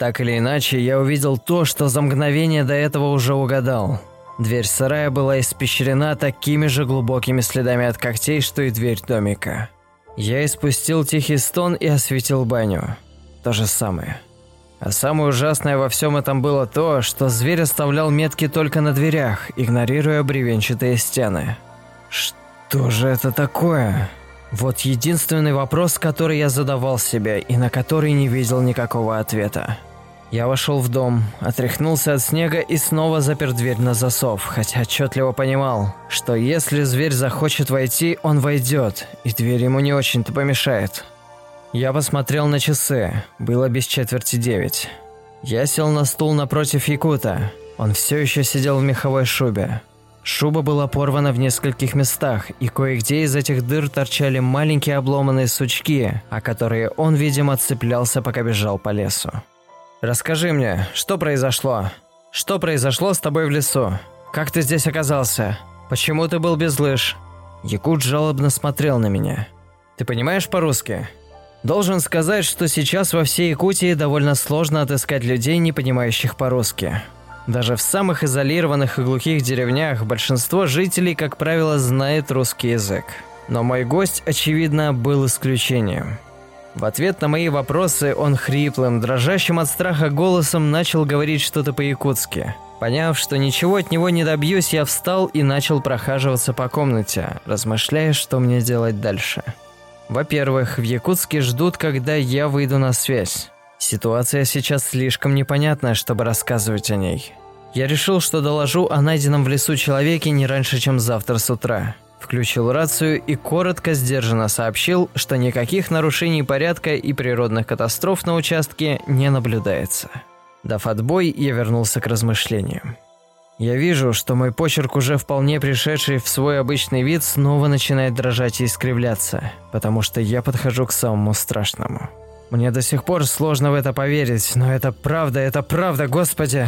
Так или иначе, я увидел то, что за мгновение до этого уже угадал. Дверь сарая была испещрена такими же глубокими следами от когтей, что и дверь домика. Я испустил тихий стон и осветил баню. То же самое. А самое ужасное во всем этом было то, что зверь оставлял метки только на дверях, игнорируя бревенчатые стены. Что же это такое? Вот единственный вопрос, который я задавал себе и на который не видел никакого ответа. Я вошел в дом, отряхнулся от снега и снова запер дверь на засов, хотя отчетливо понимал, что если зверь захочет войти, он войдет, и дверь ему не очень-то помешает. Я посмотрел на часы. Было без четверти девять. Я сел на стул напротив Якута. Он все еще сидел в меховой шубе. Шуба была порвана в нескольких местах, и кое-где из этих дыр торчали маленькие обломанные сучки, о которые он, видимо, цеплялся, пока бежал по лесу. «Расскажи мне, что произошло? Что произошло с тобой в лесу? Как ты здесь оказался? Почему ты был без лыж?» Якут жалобно смотрел на меня. «Ты понимаешь по-русски?» Должен сказать, что сейчас во всей Якутии довольно сложно отыскать людей, не понимающих по-русски. Даже в самых изолированных и глухих деревнях большинство жителей, как правило, знает русский язык. Но мой гость, очевидно, был исключением. В ответ на мои вопросы он хриплым, дрожащим от страха голосом начал говорить что-то по-якутски. Поняв, что ничего от него не добьюсь, я встал и начал прохаживаться по комнате, размышляя, что мне делать дальше. Во-первых, в Якутске ждут, когда я выйду на связь. Ситуация сейчас слишком непонятная, чтобы рассказывать о ней. Я решил, что доложу о найденном в лесу человеке не раньше, чем завтра с утра. Включил рацию и коротко, сдержанно сообщил, что никаких нарушений порядка и природных катастроф на участке не наблюдается. Дав отбой, я вернулся к размышлениям. Я вижу, что мой почерк, уже вполне пришедший в свой обычный вид, снова начинает дрожать и искривляться, потому что я подхожу к самому страшному. Мне до сих пор сложно в это поверить, но это правда, это правда, Господи!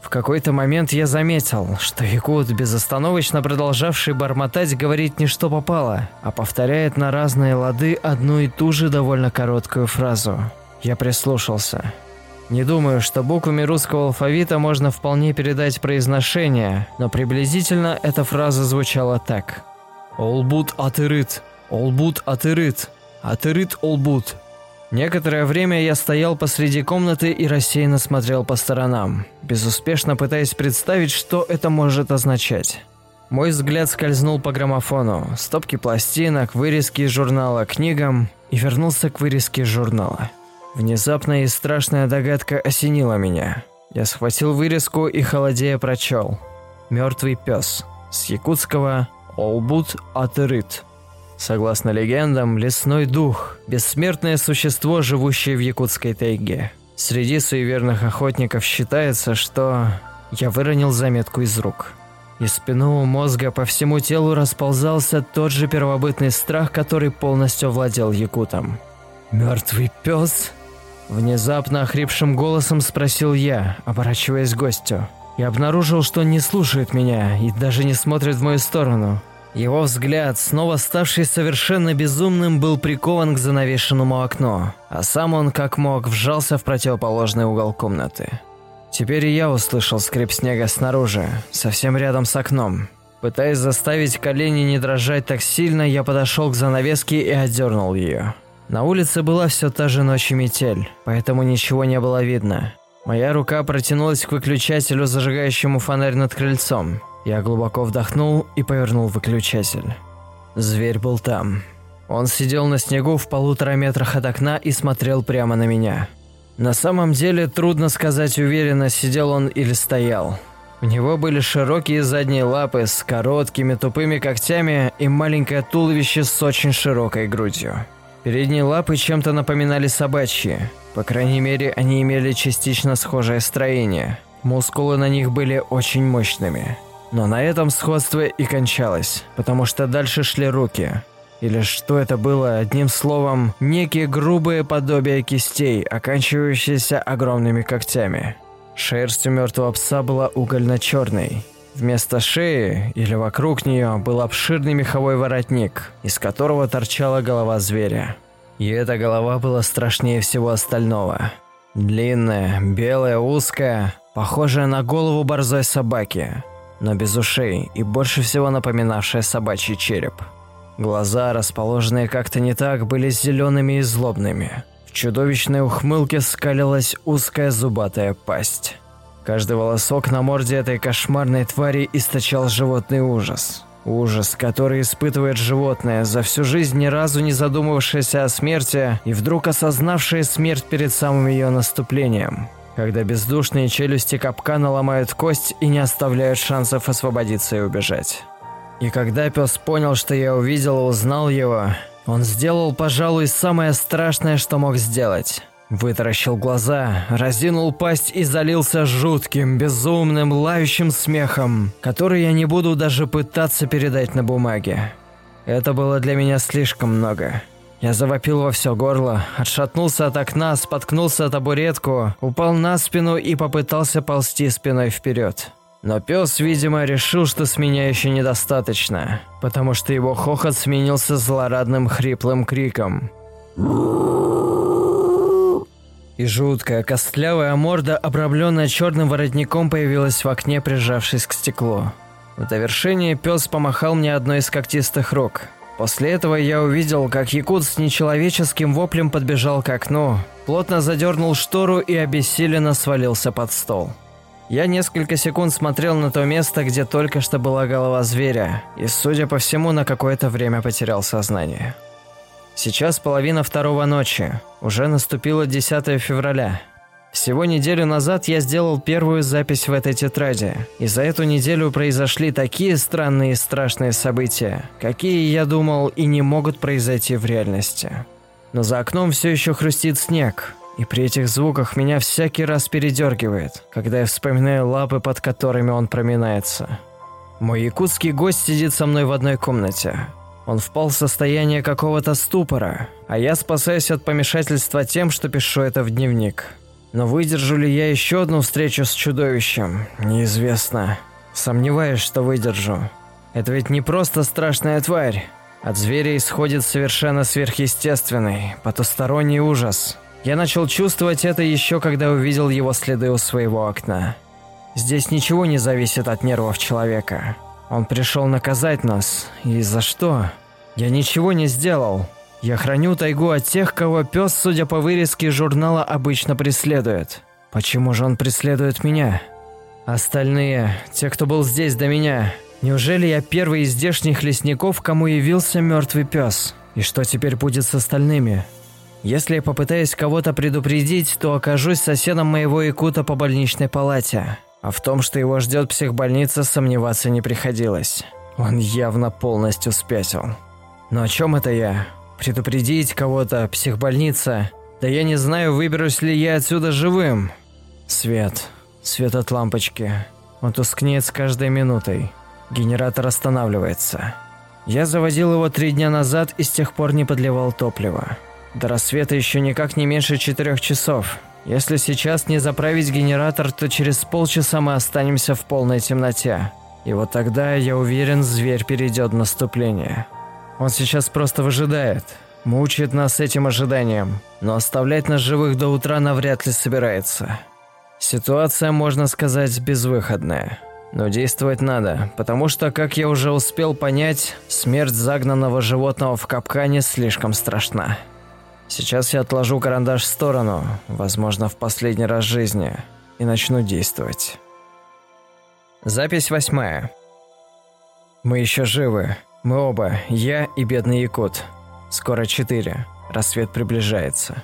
В какой-то момент я заметил, что Якут, безостановочно продолжавший бормотать, говорит не что попало, а повторяет на разные лады одну и ту же довольно короткую фразу. Я прислушался. Не думаю, что буквами русского алфавита можно вполне передать произношение, но приблизительно эта фраза звучала так. «Олбут атырыт, олбут атырыт, атырыт олбут». Некоторое время я стоял посреди комнаты и рассеянно смотрел по сторонам, безуспешно пытаясь представить, что это может означать. Мой взгляд скользнул по граммофону, стопке пластинок, вырезки из журнала, книгам и вернулся к вырезке журнала. Внезапная и страшная догадка осенила меня. Я схватил вырезку и холодея прочел. «Мертвый пес» с якутского «Олбут Атырыт». Согласно легендам, лесной дух – бессмертное существо, живущее в якутской тайге. Среди суеверных охотников считается, что я выронил заметку из рук. Из спинного мозга по всему телу расползался тот же первобытный страх, который полностью владел якутом. «Мертвый пес?» Внезапно охрипшим голосом спросил я, оборачиваясь к гостю. И обнаружил, что он не слушает меня и даже не смотрит в мою сторону. Его взгляд, снова ставший совершенно безумным, был прикован к занавешенному окну, а сам он, как мог, вжался в противоположный угол комнаты. Теперь и я услышал скрип снега снаружи, совсем рядом с окном. Пытаясь заставить колени не дрожать так сильно, я подошел к занавеске и отдернул ее. На улице была все та же ночь и метель, поэтому ничего не было видно. Моя рука протянулась к выключателю, зажигающему фонарь над крыльцом. Я глубоко вдохнул и повернул выключатель. Зверь был там. Он сидел на снегу в полутора метрах от окна и смотрел прямо на меня. На самом деле, трудно сказать уверенно, сидел он или стоял. У него были широкие задние лапы с короткими тупыми когтями и маленькое туловище с очень широкой грудью. Передние лапы чем-то напоминали собачьи. По крайней мере, они имели частично схожее строение. Мускулы на них были очень мощными. Но на этом сходство и кончалось, потому что дальше шли руки. Или что это было, одним словом, некие грубые подобия кистей, оканчивающиеся огромными когтями. Шерсть у мертвого пса была угольно-черной. Вместо шеи или вокруг нее был обширный меховой воротник, из которого торчала голова зверя. И эта голова была страшнее всего остального. Длинная, белая, узкая, похожая на голову борзой собаки но без ушей и больше всего напоминавшая собачий череп. Глаза, расположенные как-то не так, были зелеными и злобными. В чудовищной ухмылке скалилась узкая зубатая пасть. Каждый волосок на морде этой кошмарной твари источал животный ужас. Ужас, который испытывает животное, за всю жизнь ни разу не задумывавшееся о смерти и вдруг осознавшее смерть перед самым ее наступлением когда бездушные челюсти капкана ломают кость и не оставляют шансов освободиться и убежать. И когда пес понял, что я увидел и узнал его, он сделал, пожалуй, самое страшное, что мог сделать. Вытаращил глаза, разинул пасть и залился жутким, безумным, лающим смехом, который я не буду даже пытаться передать на бумаге. Это было для меня слишком много. Я завопил во все горло, отшатнулся от окна, споткнулся о табуретку, упал на спину и попытался ползти спиной вперед. Но пес, видимо, решил, что с меня еще недостаточно, потому что его хохот сменился злорадным хриплым криком. И жуткая костлявая морда, обрамленная черным воротником, появилась в окне, прижавшись к стеклу. В довершение пес помахал мне одной из когтистых рук – После этого я увидел, как якут с нечеловеческим воплем подбежал к окну, плотно задернул штору и обессиленно свалился под стол. Я несколько секунд смотрел на то место, где только что была голова зверя, и, судя по всему, на какое-то время потерял сознание. Сейчас половина второго ночи, уже наступило 10 февраля. Всего неделю назад я сделал первую запись в этой тетради, и за эту неделю произошли такие странные и страшные события, какие, я думал, и не могут произойти в реальности. Но за окном все еще хрустит снег, и при этих звуках меня всякий раз передергивает, когда я вспоминаю лапы, под которыми он проминается. Мой якутский гость сидит со мной в одной комнате. Он впал в состояние какого-то ступора, а я спасаюсь от помешательства тем, что пишу это в дневник. Но выдержу ли я еще одну встречу с чудовищем, неизвестно. Сомневаюсь, что выдержу. Это ведь не просто страшная тварь. От зверя исходит совершенно сверхъестественный, потусторонний ужас. Я начал чувствовать это еще когда увидел его следы у своего окна. Здесь ничего не зависит от нервов человека. Он пришел наказать нас. И за что? Я ничего не сделал. Я храню тайгу от тех, кого пес, судя по вырезке журнала, обычно преследует. Почему же он преследует меня? Остальные, те, кто был здесь до меня, неужели я первый из здешних лесников, кому явился мертвый пес? И что теперь будет с остальными? Если я попытаюсь кого-то предупредить, то окажусь соседом моего якута по больничной палате. А в том, что его ждет психбольница, сомневаться не приходилось. Он явно полностью спятил. Но о чем это я? Предупредить кого-то, психбольница. Да я не знаю, выберусь ли я отсюда живым. Свет. Свет от лампочки. Он тускнеет с каждой минутой. Генератор останавливается. Я заводил его три дня назад и с тех пор не подливал топливо. До рассвета еще никак не меньше четырех часов. Если сейчас не заправить генератор, то через полчаса мы останемся в полной темноте. И вот тогда, я уверен, зверь перейдет в наступление. Он сейчас просто выжидает, мучает нас этим ожиданием, но оставлять нас живых до утра навряд ли собирается. Ситуация, можно сказать, безвыходная. Но действовать надо, потому что, как я уже успел понять, смерть загнанного животного в капкане слишком страшна. Сейчас я отложу карандаш в сторону, возможно, в последний раз в жизни, и начну действовать. Запись восьмая. Мы еще живы. Мы оба, я и бедный Якут. Скоро четыре. Рассвет приближается.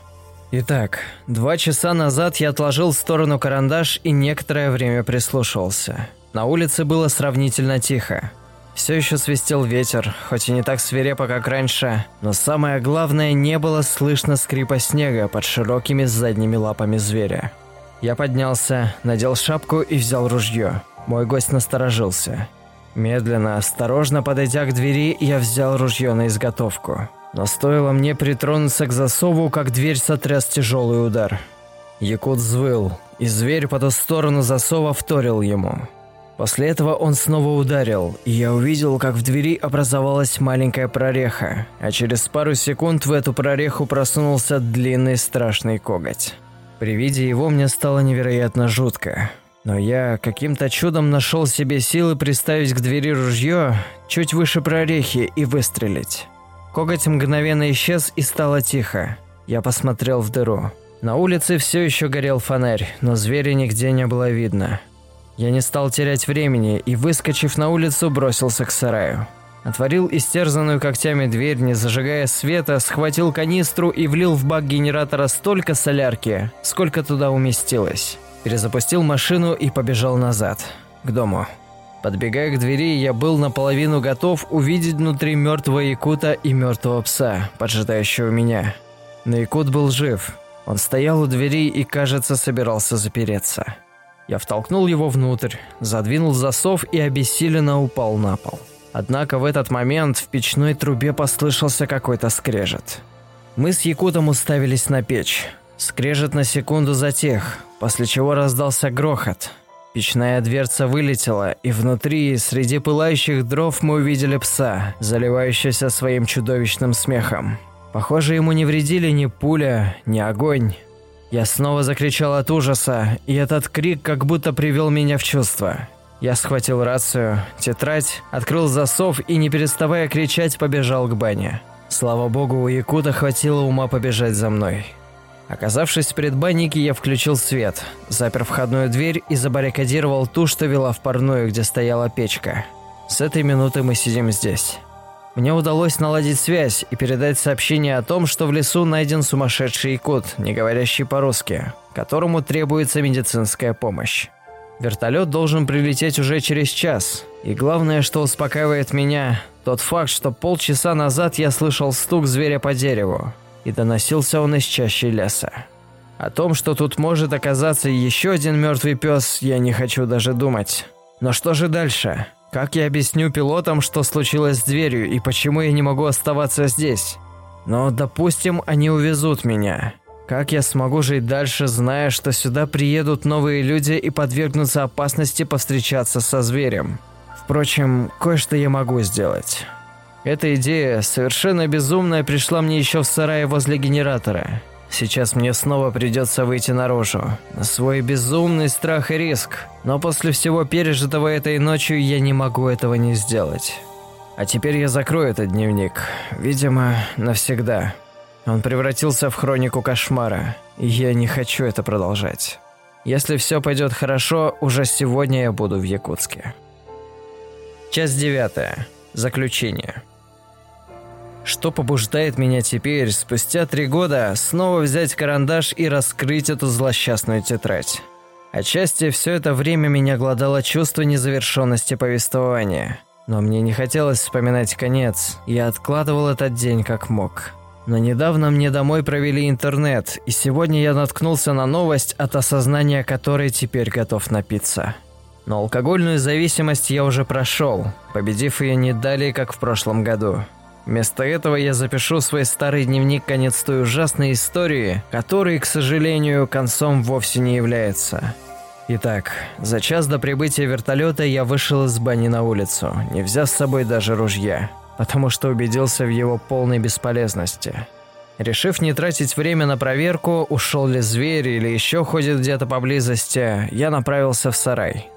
Итак, два часа назад я отложил в сторону карандаш и некоторое время прислушивался. На улице было сравнительно тихо. Все еще свистел ветер, хоть и не так свирепо, как раньше, но самое главное, не было слышно скрипа снега под широкими задними лапами зверя. Я поднялся, надел шапку и взял ружье. Мой гость насторожился. Медленно, осторожно подойдя к двери, я взял ружье на изготовку. Но стоило мне притронуться к засову, как дверь сотряс тяжелый удар. Якут взвыл, и зверь по ту сторону засова вторил ему. После этого он снова ударил, и я увидел, как в двери образовалась маленькая прореха, а через пару секунд в эту прореху просунулся длинный страшный коготь. При виде его мне стало невероятно жутко. Но я каким-то чудом нашел себе силы приставить к двери ружье чуть выше прорехи и выстрелить. Коготь мгновенно исчез и стало тихо. Я посмотрел в дыру. На улице все еще горел фонарь, но зверя нигде не было видно. Я не стал терять времени и, выскочив на улицу, бросился к сараю. Отворил истерзанную когтями дверь, не зажигая света, схватил канистру и влил в бак генератора столько солярки, сколько туда уместилось перезапустил машину и побежал назад, к дому. Подбегая к двери, я был наполовину готов увидеть внутри мертвого якута и мертвого пса, поджидающего меня. Но якут был жив. Он стоял у двери и, кажется, собирался запереться. Я втолкнул его внутрь, задвинул засов и обессиленно упал на пол. Однако в этот момент в печной трубе послышался какой-то скрежет. Мы с Якутом уставились на печь. Скрежет на секунду затих, после чего раздался грохот. Печная дверца вылетела, и внутри, среди пылающих дров, мы увидели пса, заливающегося своим чудовищным смехом. Похоже, ему не вредили ни пуля, ни огонь. Я снова закричал от ужаса, и этот крик как будто привел меня в чувство. Я схватил рацию, тетрадь, открыл засов и, не переставая кричать, побежал к бане. Слава богу, у Якута хватило ума побежать за мной. Оказавшись в предбаннике, я включил свет, запер входную дверь и забаррикадировал ту, что вела в парную, где стояла печка. С этой минуты мы сидим здесь. Мне удалось наладить связь и передать сообщение о том, что в лесу найден сумасшедший якут, не говорящий по-русски, которому требуется медицинская помощь. Вертолет должен прилететь уже через час. И главное, что успокаивает меня, тот факт, что полчаса назад я слышал стук зверя по дереву, и доносился он из чащи леса. О том, что тут может оказаться еще один мертвый пес, я не хочу даже думать. Но что же дальше? Как я объясню пилотам, что случилось с дверью и почему я не могу оставаться здесь? Но, допустим, они увезут меня. Как я смогу жить дальше, зная, что сюда приедут новые люди и подвергнутся опасности повстречаться со зверем? Впрочем, кое-что я могу сделать. Эта идея, совершенно безумная, пришла мне еще в сарае возле генератора. Сейчас мне снова придется выйти наружу, на свой безумный страх и риск. Но после всего пережитого этой ночью я не могу этого не сделать. А теперь я закрою этот дневник. Видимо, навсегда. Он превратился в хронику кошмара, и я не хочу это продолжать. Если все пойдет хорошо, уже сегодня я буду в Якутске. Часть девятая. Заключение. Что побуждает меня теперь, спустя три года, снова взять карандаш и раскрыть эту злосчастную тетрадь? Отчасти все это время меня гладало чувство незавершенности повествования. Но мне не хотелось вспоминать конец, я откладывал этот день как мог. Но недавно мне домой провели интернет, и сегодня я наткнулся на новость, от осознания которой теперь готов напиться. Но алкогольную зависимость я уже прошел, победив ее не далее, как в прошлом году. Вместо этого я запишу свой старый дневник конец той ужасной истории, который, к сожалению, концом вовсе не является. Итак, за час до прибытия вертолета я вышел из бани на улицу, не взяв с собой даже ружья потому что убедился в его полной бесполезности. Решив не тратить время на проверку, ушел ли зверь или еще ходит где-то поблизости, я направился в сарай.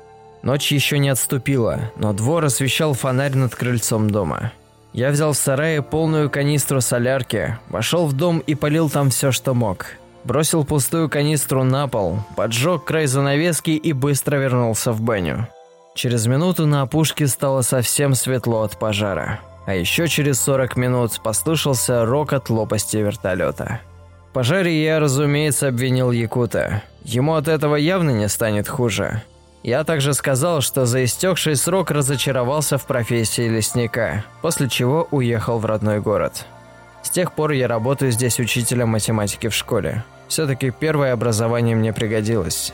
Ночь еще не отступила, но двор освещал фонарь над крыльцом дома. Я взял в сарае полную канистру солярки, вошел в дом и полил там все, что мог. Бросил пустую канистру на пол, поджег край занавески и быстро вернулся в баню. Через минуту на опушке стало совсем светло от пожара. А еще через 40 минут послышался рокот лопасти вертолета. В пожаре я, разумеется, обвинил Якута. Ему от этого явно не станет хуже. Я также сказал, что за истекший срок разочаровался в профессии лесника, после чего уехал в родной город. С тех пор я работаю здесь учителем математики в школе. Все-таки первое образование мне пригодилось.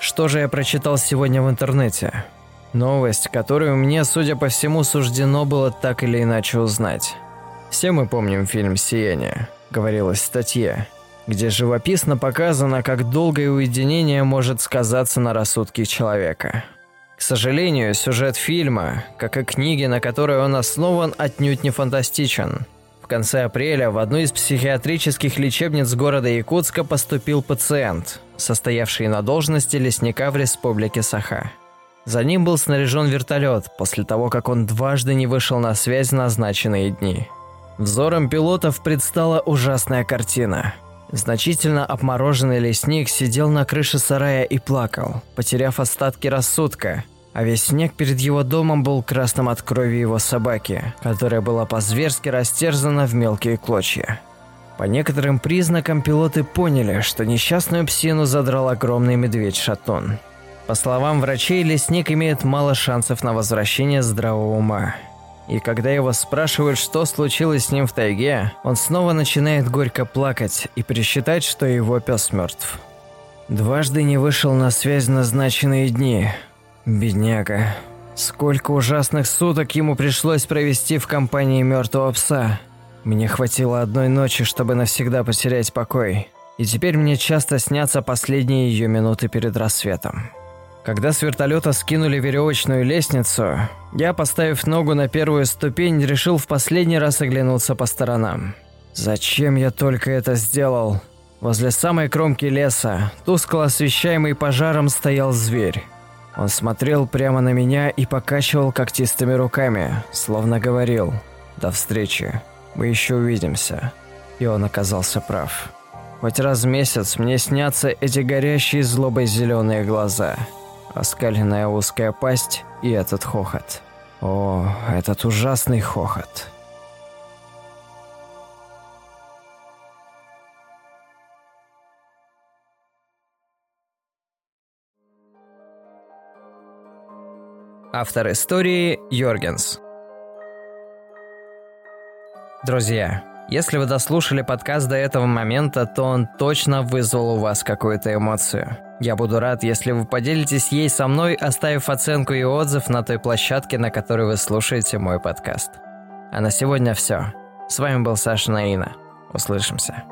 Что же я прочитал сегодня в интернете? Новость, которую мне, судя по всему, суждено было так или иначе узнать. Все мы помним фильм «Сияние», говорилось в статье, где живописно показано, как долгое уединение может сказаться на рассудке человека. К сожалению, сюжет фильма, как и книги, на которой он основан, отнюдь не фантастичен. В конце апреля в одну из психиатрических лечебниц города Якутска поступил пациент, состоявший на должности лесника в республике Саха. За ним был снаряжен вертолет, после того, как он дважды не вышел на связь в назначенные дни. Взором пилотов предстала ужасная картина. Значительно обмороженный лесник сидел на крыше сарая и плакал, потеряв остатки рассудка, а весь снег перед его домом был красным от крови его собаки, которая была по-зверски растерзана в мелкие клочья. По некоторым признакам пилоты поняли, что несчастную псину задрал огромный медведь-шатун – по словам врачей, лесник имеет мало шансов на возвращение здравого ума. И когда его спрашивают, что случилось с ним в тайге, он снова начинает горько плакать и присчитать, что его пес мертв. Дважды не вышел на связь назначенные дни. Бедняга. Сколько ужасных суток ему пришлось провести в компании мертвого пса. Мне хватило одной ночи, чтобы навсегда потерять покой. И теперь мне часто снятся последние ее минуты перед рассветом. Когда с вертолета скинули веревочную лестницу, я, поставив ногу на первую ступень, решил в последний раз оглянуться по сторонам. Зачем я только это сделал? Возле самой кромки леса, тускло освещаемый пожаром, стоял зверь. Он смотрел прямо на меня и покачивал когтистыми руками, словно говорил «До встречи, мы еще увидимся». И он оказался прав. Хоть раз в месяц мне снятся эти горящие злобой зеленые глаза – оскаленная узкая пасть и этот хохот. О, этот ужасный хохот. Автор истории Йоргенс. Друзья, если вы дослушали подкаст до этого момента, то он точно вызвал у вас какую-то эмоцию – я буду рад, если вы поделитесь ей со мной, оставив оценку и отзыв на той площадке, на которой вы слушаете мой подкаст. А на сегодня все. С вами был Саша Наина. Услышимся.